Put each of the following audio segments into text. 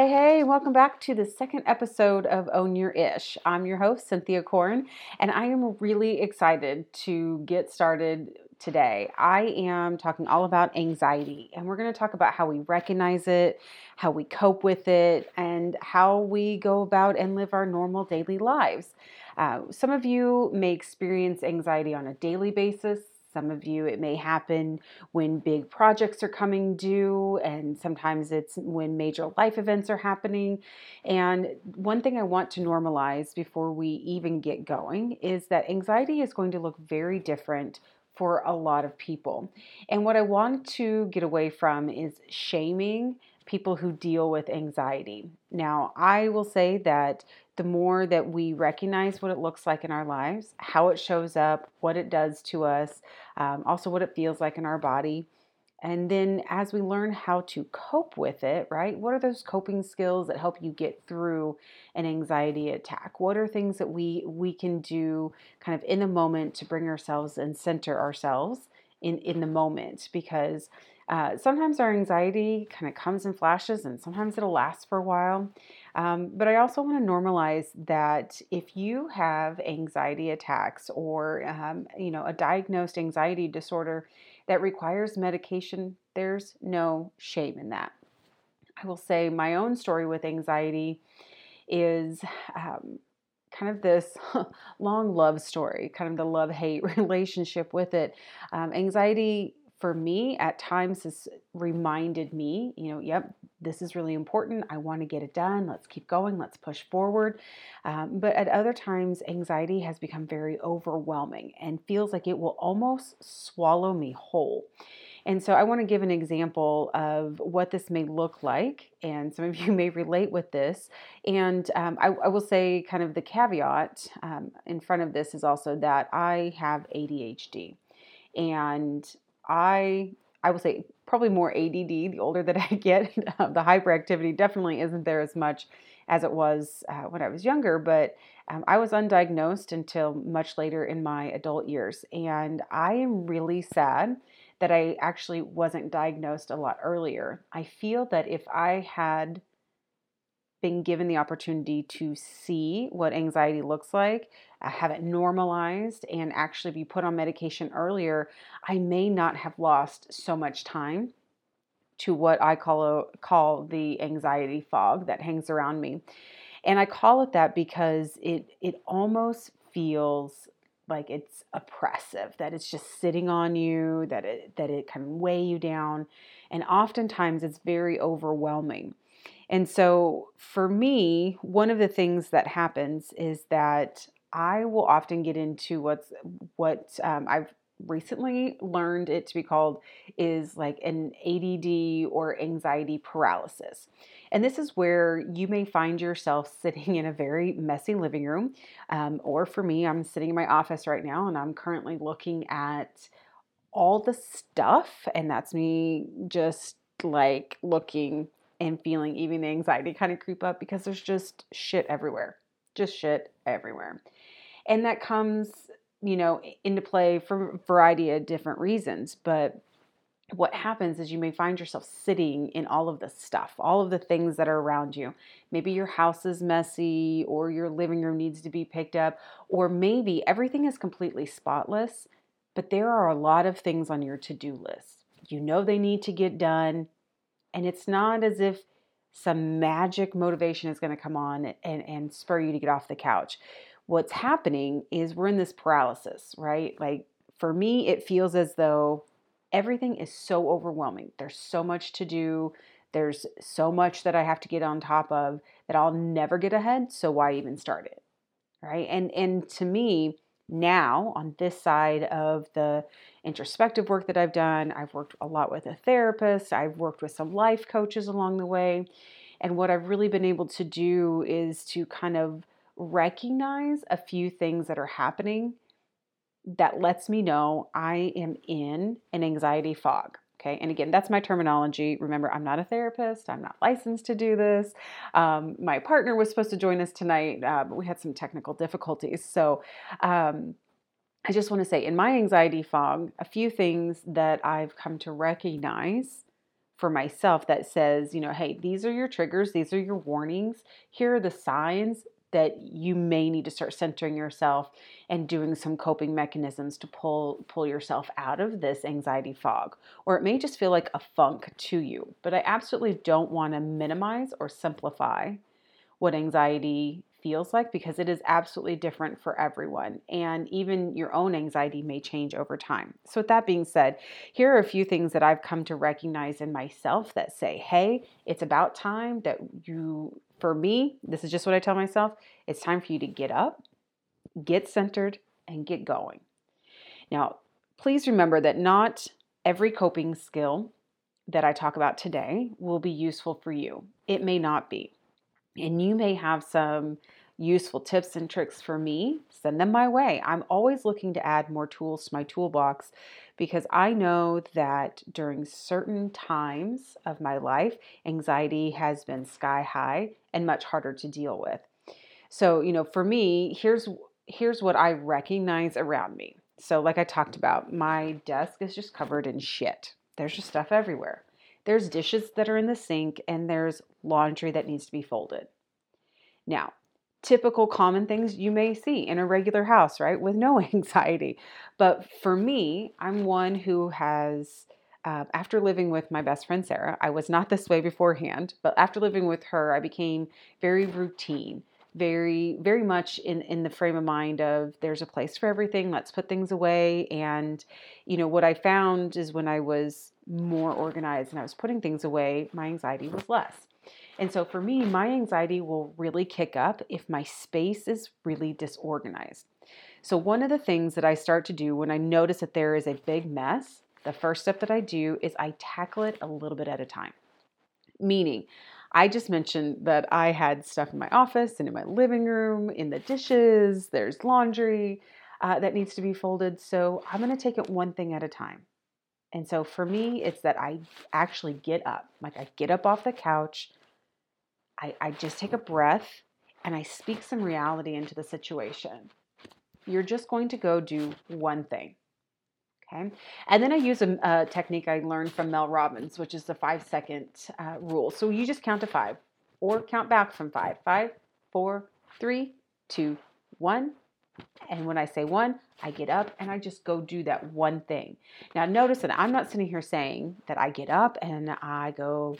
Hey, hey, welcome back to the second episode of Own Your Ish. I'm your host, Cynthia Corn, and I am really excited to get started today. I am talking all about anxiety, and we're going to talk about how we recognize it, how we cope with it, and how we go about and live our normal daily lives. Uh, some of you may experience anxiety on a daily basis. Some of you, it may happen when big projects are coming due, and sometimes it's when major life events are happening. And one thing I want to normalize before we even get going is that anxiety is going to look very different for a lot of people. And what I want to get away from is shaming people who deal with anxiety. Now, I will say that the more that we recognize what it looks like in our lives, how it shows up, what it does to us, um, also what it feels like in our body. And then as we learn how to cope with it, right? What are those coping skills that help you get through an anxiety attack? What are things that we we can do kind of in the moment to bring ourselves and center ourselves in in the moment because uh, sometimes our anxiety kind of comes in flashes and sometimes it'll last for a while. Um, but I also want to normalize that if you have anxiety attacks or, um, you know, a diagnosed anxiety disorder that requires medication, there's no shame in that. I will say my own story with anxiety is um, kind of this long love story, kind of the love hate relationship with it. Um, anxiety for me at times has reminded me, you know, yep, this is really important. I want to get it done. Let's keep going. Let's push forward. Um, but at other times, anxiety has become very overwhelming and feels like it will almost swallow me whole. And so I want to give an example of what this may look like. And some of you may relate with this. And um, I, I, will say, kind of the caveat um, in front of this is also that I have ADHD. And I I will say probably more ADD the older that I get. the hyperactivity definitely isn't there as much as it was uh, when I was younger, but um, I was undiagnosed until much later in my adult years. And I am really sad that I actually wasn't diagnosed a lot earlier. I feel that if I had been given the opportunity to see what anxiety looks like, have it normalized, and actually be put on medication earlier, I may not have lost so much time to what I call a, call the anxiety fog that hangs around me. And I call it that because it it almost feels like it's oppressive, that it's just sitting on you, that it that it can weigh you down, and oftentimes it's very overwhelming. And so for me, one of the things that happens is that I will often get into what's what um, I've recently learned it to be called is like an ADD or anxiety paralysis. And this is where you may find yourself sitting in a very messy living room. Um, or for me, I'm sitting in my office right now and I'm currently looking at all the stuff. And that's me just like looking and feeling even the anxiety kind of creep up because there's just shit everywhere. Just shit everywhere. And that comes, you know, into play for a variety of different reasons. But what happens is you may find yourself sitting in all of the stuff, all of the things that are around you. Maybe your house is messy, or your living room needs to be picked up, or maybe everything is completely spotless, but there are a lot of things on your to do list. You know they need to get done, and it's not as if some magic motivation is going to come on and, and spur you to get off the couch. What's happening is we're in this paralysis, right? Like for me, it feels as though everything is so overwhelming. There's so much to do. There's so much that I have to get on top of that I'll never get ahead. So why even start it? Right. And and to me, now on this side of the introspective work that I've done. I've worked a lot with a therapist, I've worked with some life coaches along the way. And what I've really been able to do is to kind of recognize a few things that are happening that lets me know I am in an anxiety fog. Okay, and again, that's my terminology. Remember, I'm not a therapist, I'm not licensed to do this. Um, my partner was supposed to join us tonight, uh, but we had some technical difficulties. So, um, I just want to say in my anxiety fog, a few things that I've come to recognize for myself that says, you know, hey, these are your triggers, these are your warnings. Here are the signs that you may need to start centering yourself and doing some coping mechanisms to pull pull yourself out of this anxiety fog or it may just feel like a funk to you but i absolutely don't want to minimize or simplify what anxiety feels like because it is absolutely different for everyone. And even your own anxiety may change over time. So, with that being said, here are a few things that I've come to recognize in myself that say, hey, it's about time that you, for me, this is just what I tell myself it's time for you to get up, get centered, and get going. Now, please remember that not every coping skill that I talk about today will be useful for you. It may not be. And you may have some useful tips and tricks for me, send them my way. I'm always looking to add more tools to my toolbox because I know that during certain times of my life, anxiety has been sky high and much harder to deal with. So, you know, for me, here's here's what I recognize around me. So, like I talked about, my desk is just covered in shit. There's just stuff everywhere. There's dishes that are in the sink and there's laundry that needs to be folded. Now, typical common things you may see in a regular house, right? With no anxiety. But for me, I'm one who has, uh, after living with my best friend Sarah, I was not this way beforehand, but after living with her, I became very routine. Very, very much in, in the frame of mind of there's a place for everything, let's put things away. And, you know, what I found is when I was more organized and I was putting things away, my anxiety was less. And so for me, my anxiety will really kick up if my space is really disorganized. So, one of the things that I start to do when I notice that there is a big mess, the first step that I do is I tackle it a little bit at a time. Meaning, I just mentioned that I had stuff in my office and in my living room, in the dishes, there's laundry uh, that needs to be folded. So, I'm going to take it one thing at a time. And so for me, it's that I actually get up. Like I get up off the couch, I, I just take a breath and I speak some reality into the situation. You're just going to go do one thing. Okay. And then I use a, a technique I learned from Mel Robbins, which is the five second uh, rule. So you just count to five or count back from five. Five, four, three, two, one. And when I say one, I get up and I just go do that one thing. Now, notice that I'm not sitting here saying that I get up and I go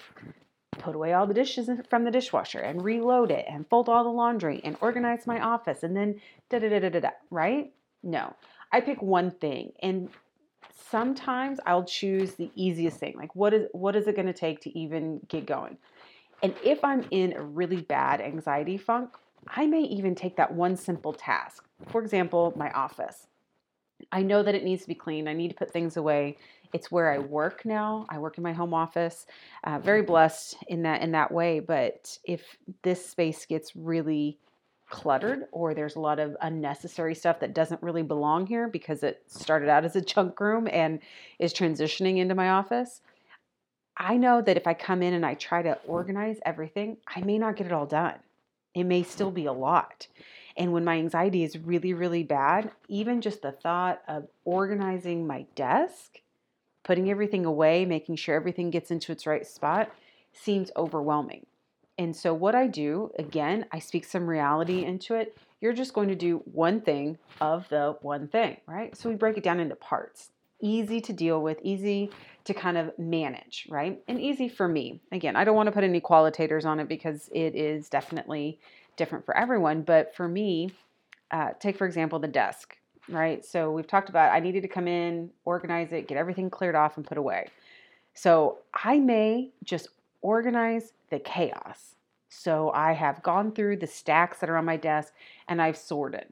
put away all the dishes from the dishwasher and reload it and fold all the laundry and organize my office and then da da da da da, da right? No, I pick one thing and sometimes I'll choose the easiest thing. Like what is what is it going to take to even get going? And if I'm in a really bad anxiety funk, I may even take that one simple task. For example, my office. I know that it needs to be cleaned. I need to put things away. It's where I work now. I work in my home office. Uh, very blessed in that in that way. But if this space gets really cluttered or there's a lot of unnecessary stuff that doesn't really belong here because it started out as a junk room and is transitioning into my office, I know that if I come in and I try to organize everything, I may not get it all done. It may still be a lot. And when my anxiety is really, really bad, even just the thought of organizing my desk, putting everything away, making sure everything gets into its right spot seems overwhelming. And so, what I do, again, I speak some reality into it. You're just going to do one thing of the one thing, right? So, we break it down into parts. Easy to deal with, easy to kind of manage, right? And easy for me. Again, I don't want to put any qualitators on it because it is definitely different for everyone. But for me, uh, take for example the desk, right? So we've talked about I needed to come in, organize it, get everything cleared off and put away. So I may just organize the chaos. So I have gone through the stacks that are on my desk and I've sorted.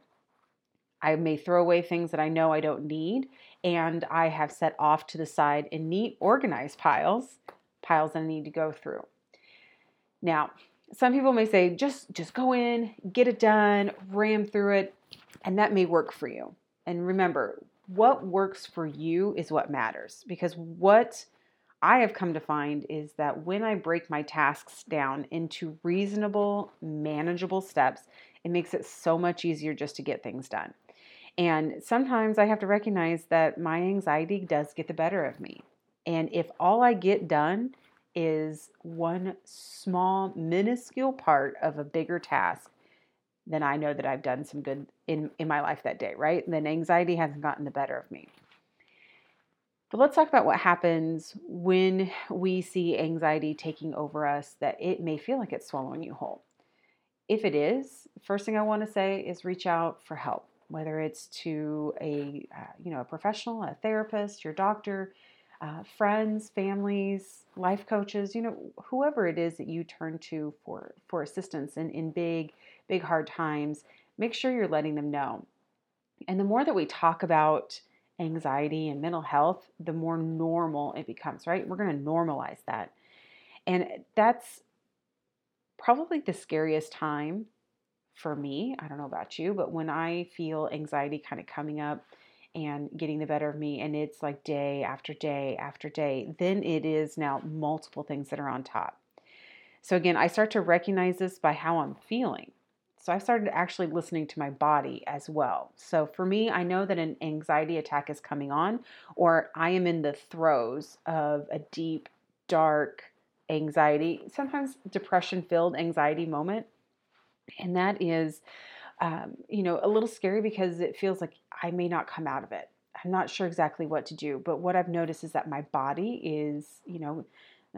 I may throw away things that I know I don't need, and I have set off to the side in neat, organized piles, piles that I need to go through. Now, some people may say just just go in, get it done, ram through it, and that may work for you. And remember, what works for you is what matters because what I have come to find is that when I break my tasks down into reasonable, manageable steps, it makes it so much easier just to get things done. And sometimes I have to recognize that my anxiety does get the better of me. And if all I get done is one small, minuscule part of a bigger task, then I know that I've done some good in, in my life that day, right? then anxiety hasn't gotten the better of me. But let's talk about what happens when we see anxiety taking over us, that it may feel like it's swallowing you whole. If it is, first thing I want to say is reach out for help, whether it's to a uh, you know a professional, a therapist, your doctor, uh, friends, families, life coaches, you know whoever it is that you turn to for for assistance in in big big hard times. Make sure you're letting them know. And the more that we talk about anxiety and mental health, the more normal it becomes, right? We're going to normalize that. And that's probably the scariest time for me. I don't know about you, but when I feel anxiety kind of coming up and getting the better of me, and it's like day after day after day, then it is now multiple things that are on top. So, again, I start to recognize this by how I'm feeling. So I started actually listening to my body as well. So for me, I know that an anxiety attack is coming on, or I am in the throes of a deep, dark anxiety, sometimes depression filled anxiety moment. And that is, um, you know, a little scary because it feels like I may not come out of it. I'm not sure exactly what to do, but what I've noticed is that my body is, you know,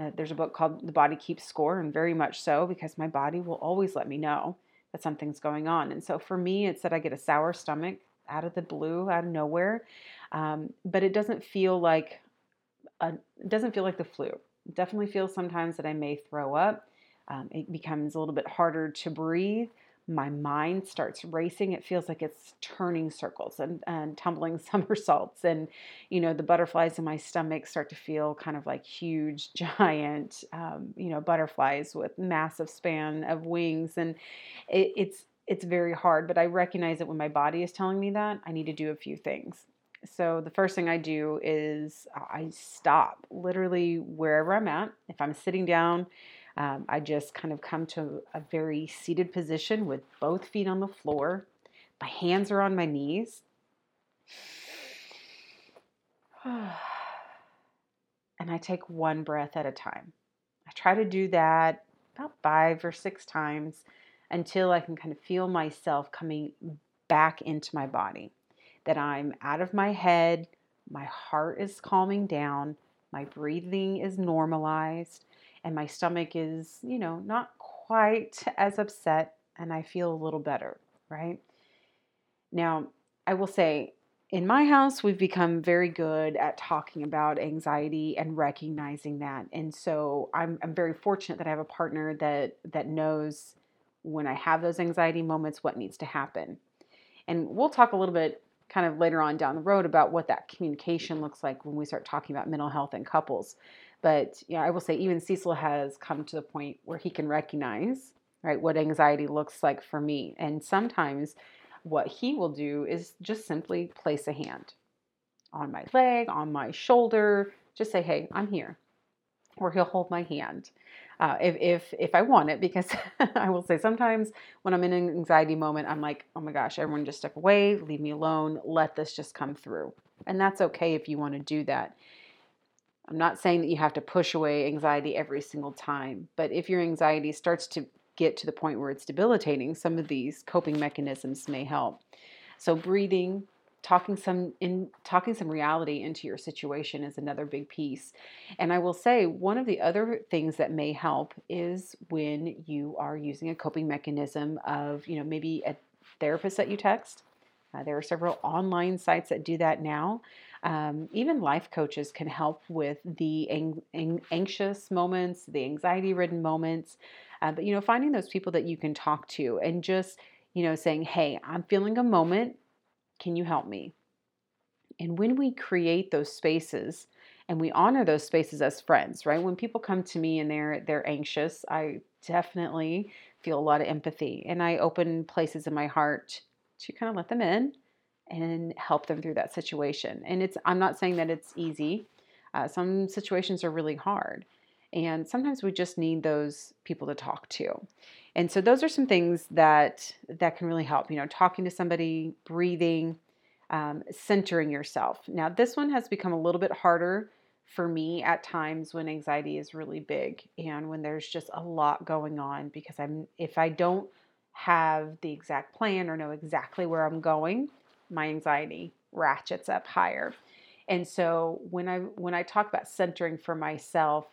uh, there's a book called The Body Keeps Score, and very much so because my body will always let me know that something's going on. And so for me, it's that I get a sour stomach out of the blue, out of nowhere. Um, but it doesn't feel like a, it doesn't feel like the flu. It definitely feels sometimes that I may throw up. Um, it becomes a little bit harder to breathe my mind starts racing. It feels like it's turning circles and, and tumbling somersaults. And, you know, the butterflies in my stomach start to feel kind of like huge, giant, um, you know, butterflies with massive span of wings. And it, it's, it's very hard, but I recognize that when my body is telling me that, I need to do a few things. So the first thing I do is I stop literally wherever I'm at. If I'm sitting down, um, I just kind of come to a very seated position with both feet on the floor. My hands are on my knees. and I take one breath at a time. I try to do that about five or six times until I can kind of feel myself coming back into my body. That I'm out of my head, my heart is calming down, my breathing is normalized, and my stomach is, you know, not quite as upset and I feel a little better, right? Now, I will say in my house, we've become very good at talking about anxiety and recognizing that. And so I'm, I'm very fortunate that I have a partner that, that knows when I have those anxiety moments, what needs to happen. And we'll talk a little bit kind of later on down the road about what that communication looks like when we start talking about mental health in couples. But yeah, I will say even Cecil has come to the point where he can recognize right what anxiety looks like for me. And sometimes what he will do is just simply place a hand on my leg, on my shoulder, just say, "Hey, I'm here," or he'll hold my hand. Uh, if, if if I want it, because I will say sometimes when I'm in an anxiety moment, I'm like, oh my gosh, everyone just step away, leave me alone, let this just come through, and that's okay if you want to do that. I'm not saying that you have to push away anxiety every single time, but if your anxiety starts to get to the point where it's debilitating, some of these coping mechanisms may help. So breathing, talking some in talking some reality into your situation is another big piece. And I will say one of the other things that may help is when you are using a coping mechanism of, you know, maybe a therapist that you text. Uh, there are several online sites that do that now. Um, even life coaches can help with the ang- ang- anxious moments, the anxiety ridden moments. Uh, but, you know, finding those people that you can talk to and just, you know, saying, hey, I'm feeling a moment. Can you help me? And when we create those spaces, and we honor those spaces as friends, right? When people come to me and they're they're anxious, I definitely feel a lot of empathy and I open places in my heart to kind of let them in and help them through that situation. And it's I'm not saying that it's easy. Uh, some situations are really hard, and sometimes we just need those people to talk to. And so those are some things that that can really help. You know, talking to somebody, breathing, um, centering yourself. Now this one has become a little bit harder for me at times when anxiety is really big and when there's just a lot going on because I'm if I don't have the exact plan or know exactly where I'm going, my anxiety ratchets up higher. And so when I when I talk about centering for myself,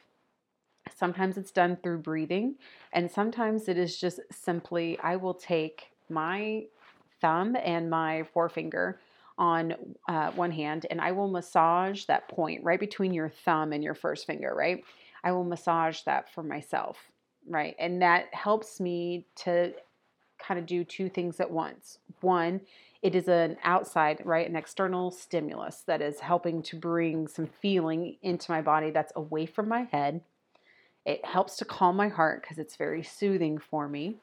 sometimes it's done through breathing and sometimes it is just simply I will take my thumb and my forefinger on uh, one hand and I will massage that point right between your thumb and your first finger, right? I will massage that for myself, right? And that helps me to kind of do two things at once. One, it is an outside, right, an external stimulus that is helping to bring some feeling into my body that's away from my head. It helps to calm my heart because it's very soothing for me.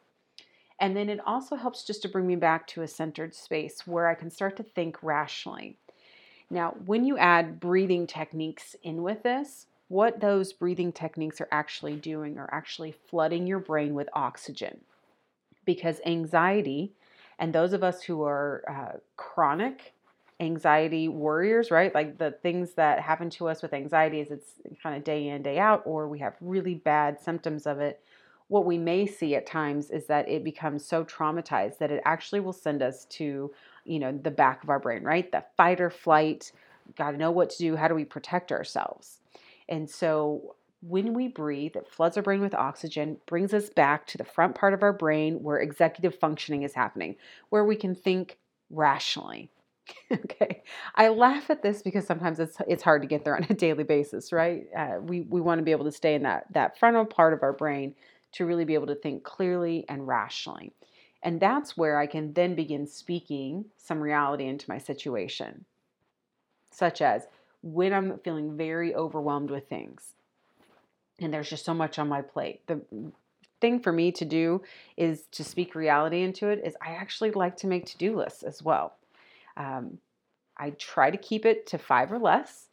And then it also helps just to bring me back to a centered space where I can start to think rationally. Now, when you add breathing techniques in with this, what those breathing techniques are actually doing are actually flooding your brain with oxygen. Because anxiety, and those of us who are uh, chronic anxiety warriors, right? Like the things that happen to us with anxiety is it's kind of day in, day out, or we have really bad symptoms of it what we may see at times is that it becomes so traumatized that it actually will send us to, you know, the back of our brain, right? The fight or flight, got to know what to do. How do we protect ourselves? And so when we breathe, it floods our brain with oxygen, brings us back to the front part of our brain where executive functioning is happening, where we can think rationally. okay, I laugh at this because sometimes it's it's hard to get there on a daily basis, right? Uh, we we want to be able to stay in that that frontal part of our brain to really be able to think clearly and rationally. And that's where I can then begin speaking some reality into my situation, such as when I'm feeling very overwhelmed with things and there's just so much on my plate. The thing for me to do is to speak reality into it is I actually like to make to-do lists as well. Um, I try to keep it to five or less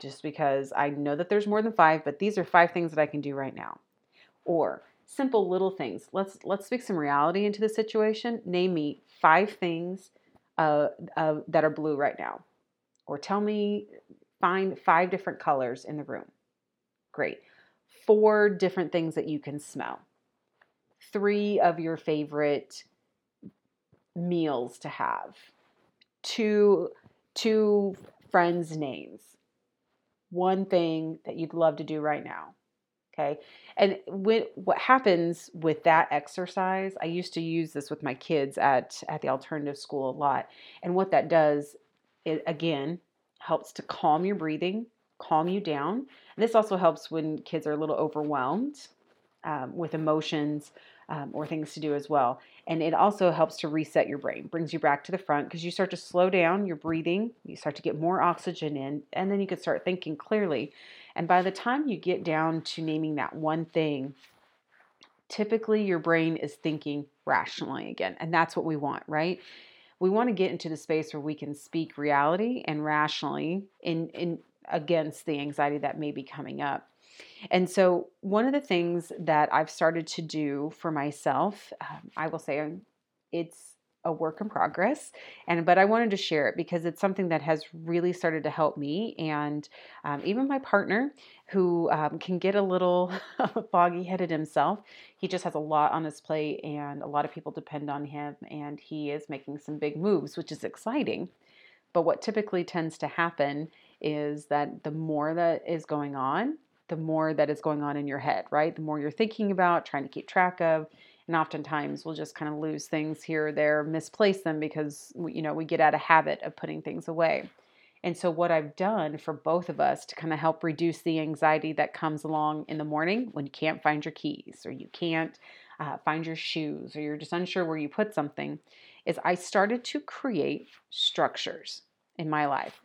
just because I know that there's more than five, but these are five things that I can do right now or simple little things. Let's let's speak some reality into the situation. Name me five things uh, uh, that are blue right now, or tell me find five different colors in the room. Great. Four different things that you can smell. Three of your favorite meals to have. Two two friends' names. One thing that you'd love to do right now Okay. And when, what happens with that exercise, I used to use this with my kids at, at the alternative school a lot. And what that does, it again helps to calm your breathing, calm you down. And this also helps when kids are a little overwhelmed um, with emotions um, or things to do as well. And it also helps to reset your brain, brings you back to the front because you start to slow down your breathing, you start to get more oxygen in, and then you can start thinking clearly. And by the time you get down to naming that one thing, typically your brain is thinking rationally again. And that's what we want, right? We want to get into the space where we can speak reality and rationally in, in against the anxiety that may be coming up. And so, one of the things that I've started to do for myself, um, I will say it's a work in progress and but i wanted to share it because it's something that has really started to help me and um, even my partner who um, can get a little foggy headed himself he just has a lot on his plate and a lot of people depend on him and he is making some big moves which is exciting but what typically tends to happen is that the more that is going on the more that is going on in your head right? The more you're thinking about trying to keep track of and oftentimes we'll just kind of lose things here or there misplace them because you know we get out of habit of putting things away. And so what i've done for both of us to kind of help reduce the anxiety that comes along in the morning when you can't find your keys or you can't uh, find your shoes or you're just unsure where you put something is i started to create structures in my life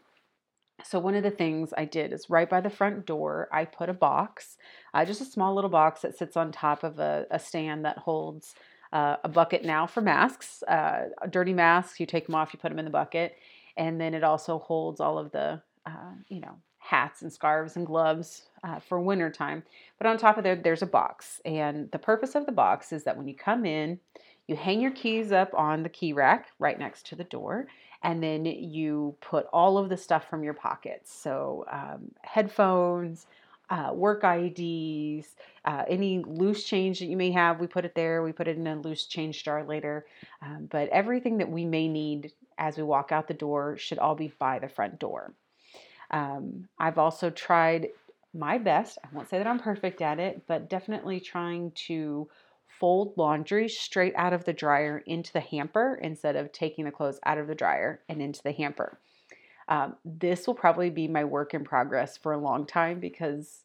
so, one of the things I did is right by the front door, I put a box, uh, just a small little box that sits on top of a, a stand that holds uh, a bucket now for masks, uh, dirty masks. You take them off, you put them in the bucket, and then it also holds all of the, uh, you know, hats and scarves and gloves uh, for winter time. But on top of there, there's a box, and the purpose of the box is that when you come in, you hang your keys up on the key rack right next to the door, and then you put all of the stuff from your pockets. So, um, headphones, uh, work IDs, uh, any loose change that you may have, we put it there. We put it in a loose change jar later. Um, but everything that we may need as we walk out the door should all be by the front door. Um, I've also tried my best. I won't say that I'm perfect at it, but definitely trying to fold laundry straight out of the dryer into the hamper instead of taking the clothes out of the dryer and into the hamper. Um, this will probably be my work in progress for a long time because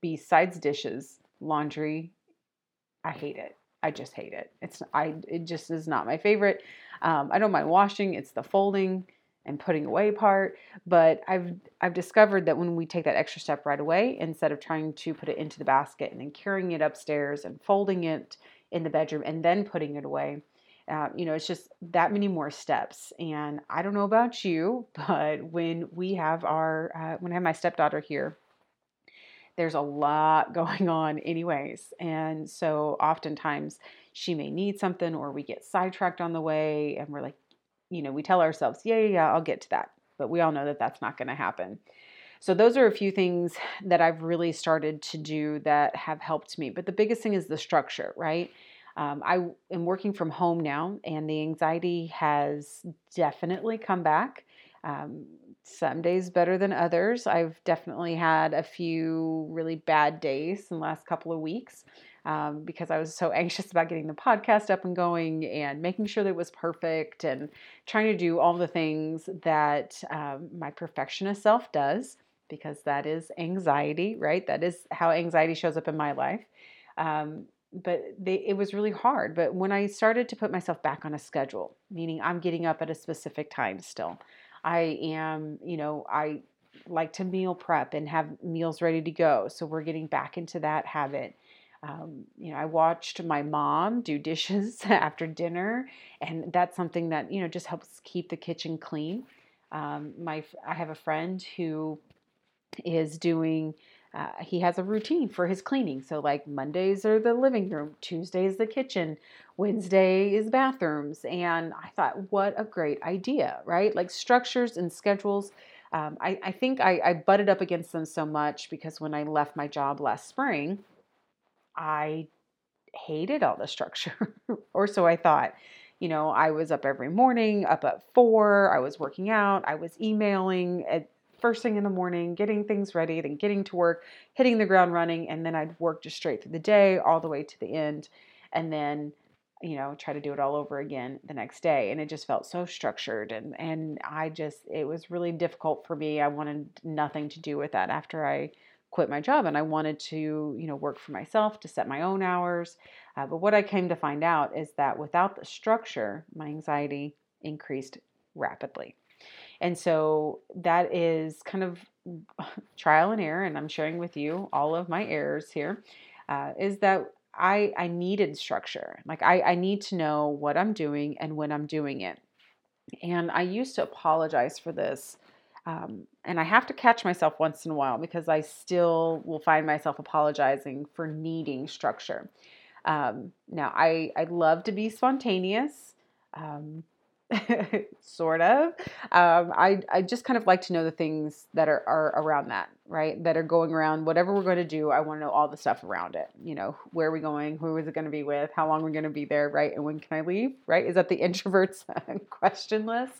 besides dishes, laundry, I hate it. I just hate it. It's I it just is not my favorite. Um, I don't mind washing. It's the folding and putting away part. But I've I've discovered that when we take that extra step right away, instead of trying to put it into the basket and then carrying it upstairs and folding it in the bedroom and then putting it away, uh, you know, it's just that many more steps. And I don't know about you, but when we have our, uh, when I have my stepdaughter here, there's a lot going on, anyways. And so oftentimes she may need something, or we get sidetracked on the way, and we're like, you know, we tell ourselves, yeah, yeah, yeah, I'll get to that. But we all know that that's not going to happen. So, those are a few things that I've really started to do that have helped me. But the biggest thing is the structure, right? Um, I am working from home now, and the anxiety has definitely come back. Um, some days better than others. I've definitely had a few really bad days in the last couple of weeks um, because I was so anxious about getting the podcast up and going and making sure that it was perfect and trying to do all the things that um, my perfectionist self does because that is anxiety, right? That is how anxiety shows up in my life. Um, but they, it was really hard. But when I started to put myself back on a schedule, meaning I'm getting up at a specific time still, I am, you know, I like to meal prep and have meals ready to go. So we're getting back into that habit. Um, you know, I watched my mom do dishes after dinner, and that's something that you know just helps keep the kitchen clean. Um, my I have a friend who is doing uh, he has a routine for his cleaning. So, like Mondays are the living room, Tuesday is the kitchen, Wednesday is bathrooms. And I thought, what a great idea, right? Like structures and schedules. Um, I, I, think I, I butted up against them so much because when I left my job last spring, I hated all the structure, or so I thought. You know, I was up every morning, up at four, I was working out, I was emailing. At, first thing in the morning, getting things ready, then getting to work, hitting the ground running, and then I'd work just straight through the day all the way to the end, and then you know try to do it all over again the next day and it just felt so structured and and I just it was really difficult for me I wanted nothing to do with that after I quit my job and I wanted to you know work for myself to set my own hours uh, but what I came to find out is that without the structure my anxiety increased rapidly and so that is kind of trial and error, and I'm sharing with you all of my errors here. Uh, is that I, I needed structure. Like I, I need to know what I'm doing and when I'm doing it. And I used to apologize for this. Um, and I have to catch myself once in a while because I still will find myself apologizing for needing structure. Um, now, I, I love to be spontaneous. Um, sort of. Um, I, I just kind of like to know the things that are, are around that, right? That are going around whatever we're going to do. I want to know all the stuff around it. You know, where are we going? Who is it going to be with? How long are we going to be there, right? And when can I leave, right? Is that the introvert's question list?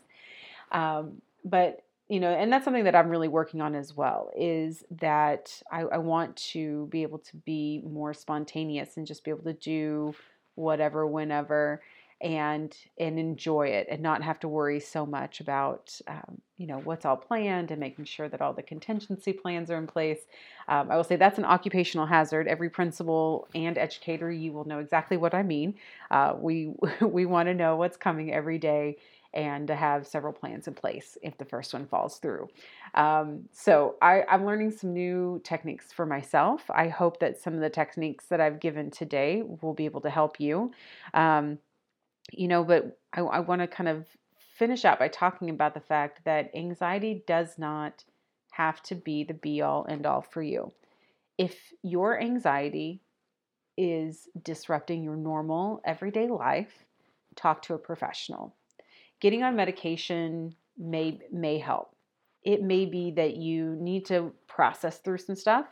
Um, but you know, and that's something that I'm really working on as well. Is that I, I want to be able to be more spontaneous and just be able to do whatever, whenever and and enjoy it and not have to worry so much about um, you know what's all planned and making sure that all the contingency plans are in place um, i will say that's an occupational hazard every principal and educator you will know exactly what i mean uh, we we want to know what's coming every day and to have several plans in place if the first one falls through. Um, so I, am learning some new techniques for myself. I hope that some of the techniques that I've given today will be able to help you. Um, you know, but I, I want to kind of finish out by talking about the fact that anxiety does not have to be the be all end all for you. If your anxiety is disrupting your normal everyday life, talk to a professional. Getting on medication may may help. It may be that you need to process through some stuff.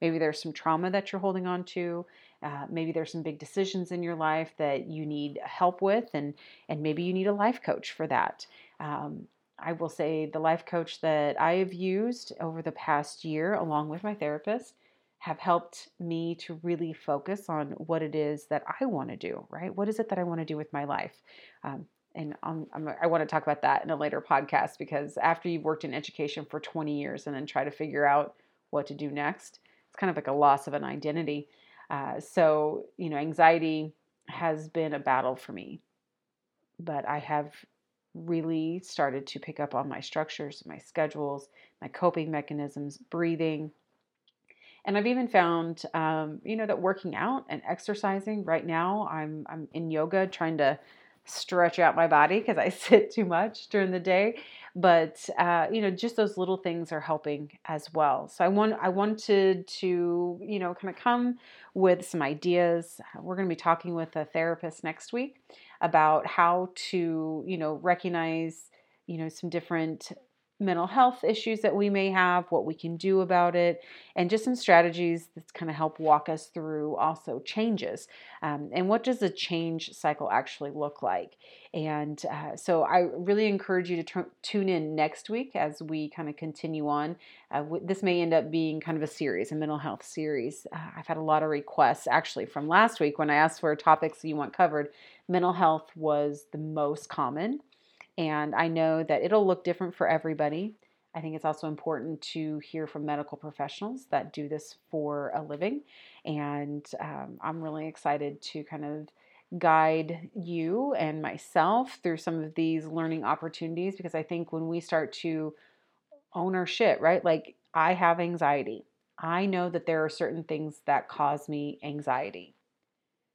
Maybe there's some trauma that you're holding on to. Uh, maybe there's some big decisions in your life that you need help with, and and maybe you need a life coach for that. Um, I will say the life coach that I have used over the past year, along with my therapist, have helped me to really focus on what it is that I want to do, right? What is it that I want to do with my life? Um, and I'm, I'm, i want to talk about that in a later podcast because after you've worked in education for 20 years and then try to figure out what to do next, it's kind of like a loss of an identity. Uh, so, you know, anxiety has been a battle for me, but I have really started to pick up on my structures, my schedules, my coping mechanisms, breathing. And I've even found, um, you know, that working out and exercising. Right now, I'm I'm in yoga, trying to stretch out my body because I sit too much during the day. But uh, you know, just those little things are helping as well. So I want I wanted to you know kind of come with some ideas. We're going to be talking with a therapist next week about how to you know recognize you know some different mental health issues that we may have, what we can do about it, and just some strategies that kind of help walk us through also changes. Um, and what does a change cycle actually look like? And uh, so I really encourage you to t- tune in next week as we kind of continue on. Uh, w- this may end up being kind of a series, a mental health series. Uh, I've had a lot of requests actually from last week when I asked for topics you want covered. Mental health was the most common. And I know that it'll look different for everybody. I think it's also important to hear from medical professionals that do this for a living. And um, I'm really excited to kind of guide you and myself through some of these learning opportunities because I think when we start to own our shit, right? Like, I have anxiety. I know that there are certain things that cause me anxiety.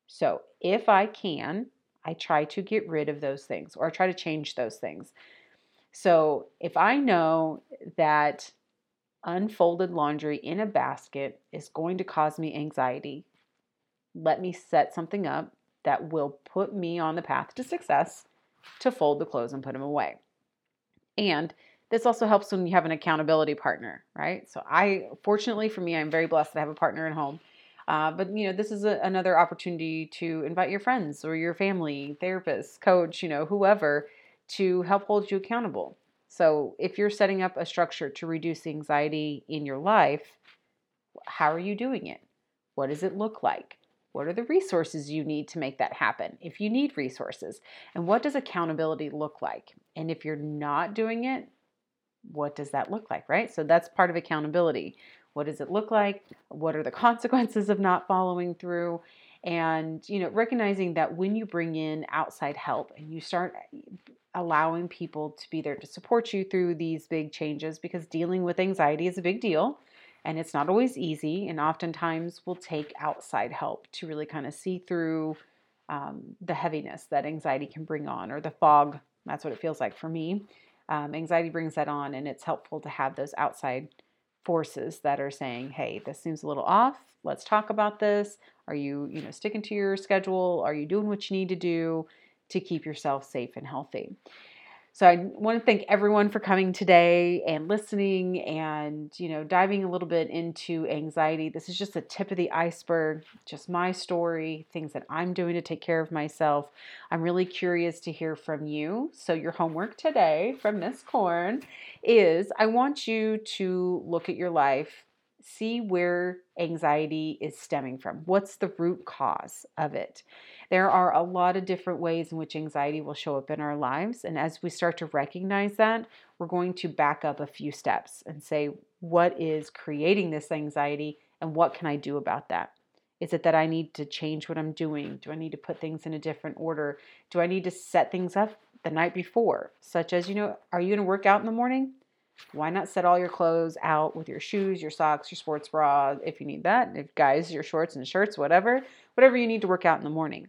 So, if I can, I try to get rid of those things or I try to change those things. So if I know that unfolded laundry in a basket is going to cause me anxiety, let me set something up that will put me on the path to success to fold the clothes and put them away. And this also helps when you have an accountability partner, right? So I fortunately for me I'm very blessed to have a partner at home uh, but you know, this is a, another opportunity to invite your friends or your family, therapist, coach, you know, whoever, to help hold you accountable. So if you're setting up a structure to reduce anxiety in your life, how are you doing it? What does it look like? What are the resources you need to make that happen if you need resources? And what does accountability look like? And if you're not doing it, what does that look like, right? So that's part of accountability. What does it look like? What are the consequences of not following through? And, you know, recognizing that when you bring in outside help and you start allowing people to be there to support you through these big changes, because dealing with anxiety is a big deal and it's not always easy. And oftentimes we'll take outside help to really kind of see through um, the heaviness that anxiety can bring on or the fog. That's what it feels like for me. Um, anxiety brings that on, and it's helpful to have those outside forces that are saying, "Hey, this seems a little off. Let's talk about this. Are you, you know, sticking to your schedule? Are you doing what you need to do to keep yourself safe and healthy?" So I want to thank everyone for coming today and listening and, you know, diving a little bit into anxiety. This is just the tip of the iceberg, just my story, things that I'm doing to take care of myself. I'm really curious to hear from you. So your homework today from Miss Corn is I want you to look at your life, see where anxiety is stemming from. What's the root cause of it? There are a lot of different ways in which anxiety will show up in our lives. And as we start to recognize that, we're going to back up a few steps and say, what is creating this anxiety and what can I do about that? Is it that I need to change what I'm doing? Do I need to put things in a different order? Do I need to set things up the night before? Such as, you know, are you going to work out in the morning? Why not set all your clothes out with your shoes, your socks, your sports bra, if you need that? If guys, your shorts and shirts, whatever, whatever you need to work out in the morning.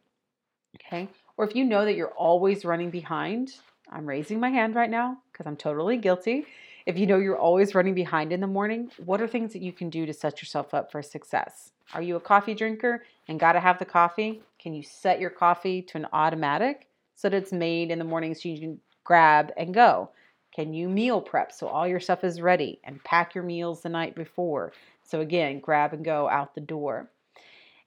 Okay. Or if you know that you're always running behind, I'm raising my hand right now because I'm totally guilty. If you know you're always running behind in the morning, what are things that you can do to set yourself up for success? Are you a coffee drinker and got to have the coffee? Can you set your coffee to an automatic so that it's made in the morning so you can grab and go? Can you meal prep so all your stuff is ready and pack your meals the night before? So, again, grab and go out the door.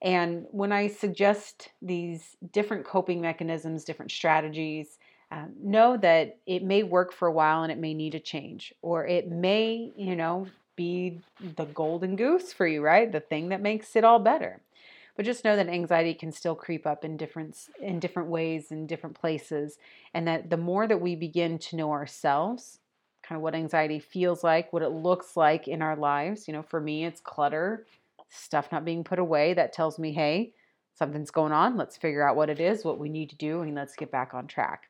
And when I suggest these different coping mechanisms, different strategies, um, know that it may work for a while and it may need a change, or it may, you know, be the golden goose for you, right? The thing that makes it all better. But just know that anxiety can still creep up in different in different ways in different places, and that the more that we begin to know ourselves, kind of what anxiety feels like, what it looks like in our lives. You know, for me, it's clutter, stuff not being put away. That tells me, hey, something's going on. Let's figure out what it is, what we need to do, and let's get back on track.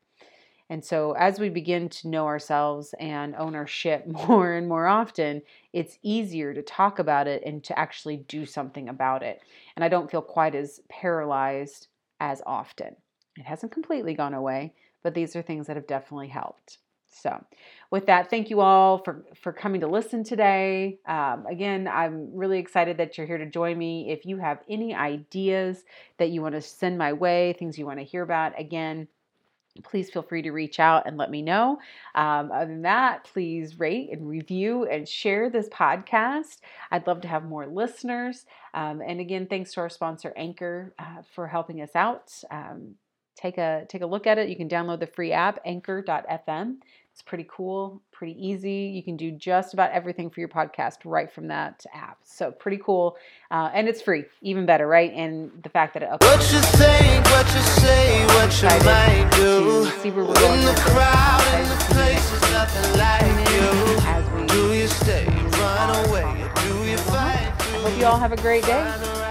And so, as we begin to know ourselves and ownership more and more often, it's easier to talk about it and to actually do something about it. And I don't feel quite as paralyzed as often. It hasn't completely gone away, but these are things that have definitely helped. So, with that, thank you all for for coming to listen today. Um, again, I'm really excited that you're here to join me. If you have any ideas that you want to send my way, things you want to hear about, again, please feel free to reach out and let me know. Um, other than that, please rate and review and share this podcast. I'd love to have more listeners. Um, and again, thanks to our sponsor Anchor uh, for helping us out. Um, take a take a look at it. You can download the free app Anchor.fm. It's pretty cool, pretty easy. You can do just about everything for your podcast right from that app. So pretty cool, uh, and it's free, even better, right? And the fact that it uploads. What you think, what you say, what you might do. See where we're going. In the crowd, in the place, is nothing like you. Do you stay, run away, do you fight? I hope you all have a great day.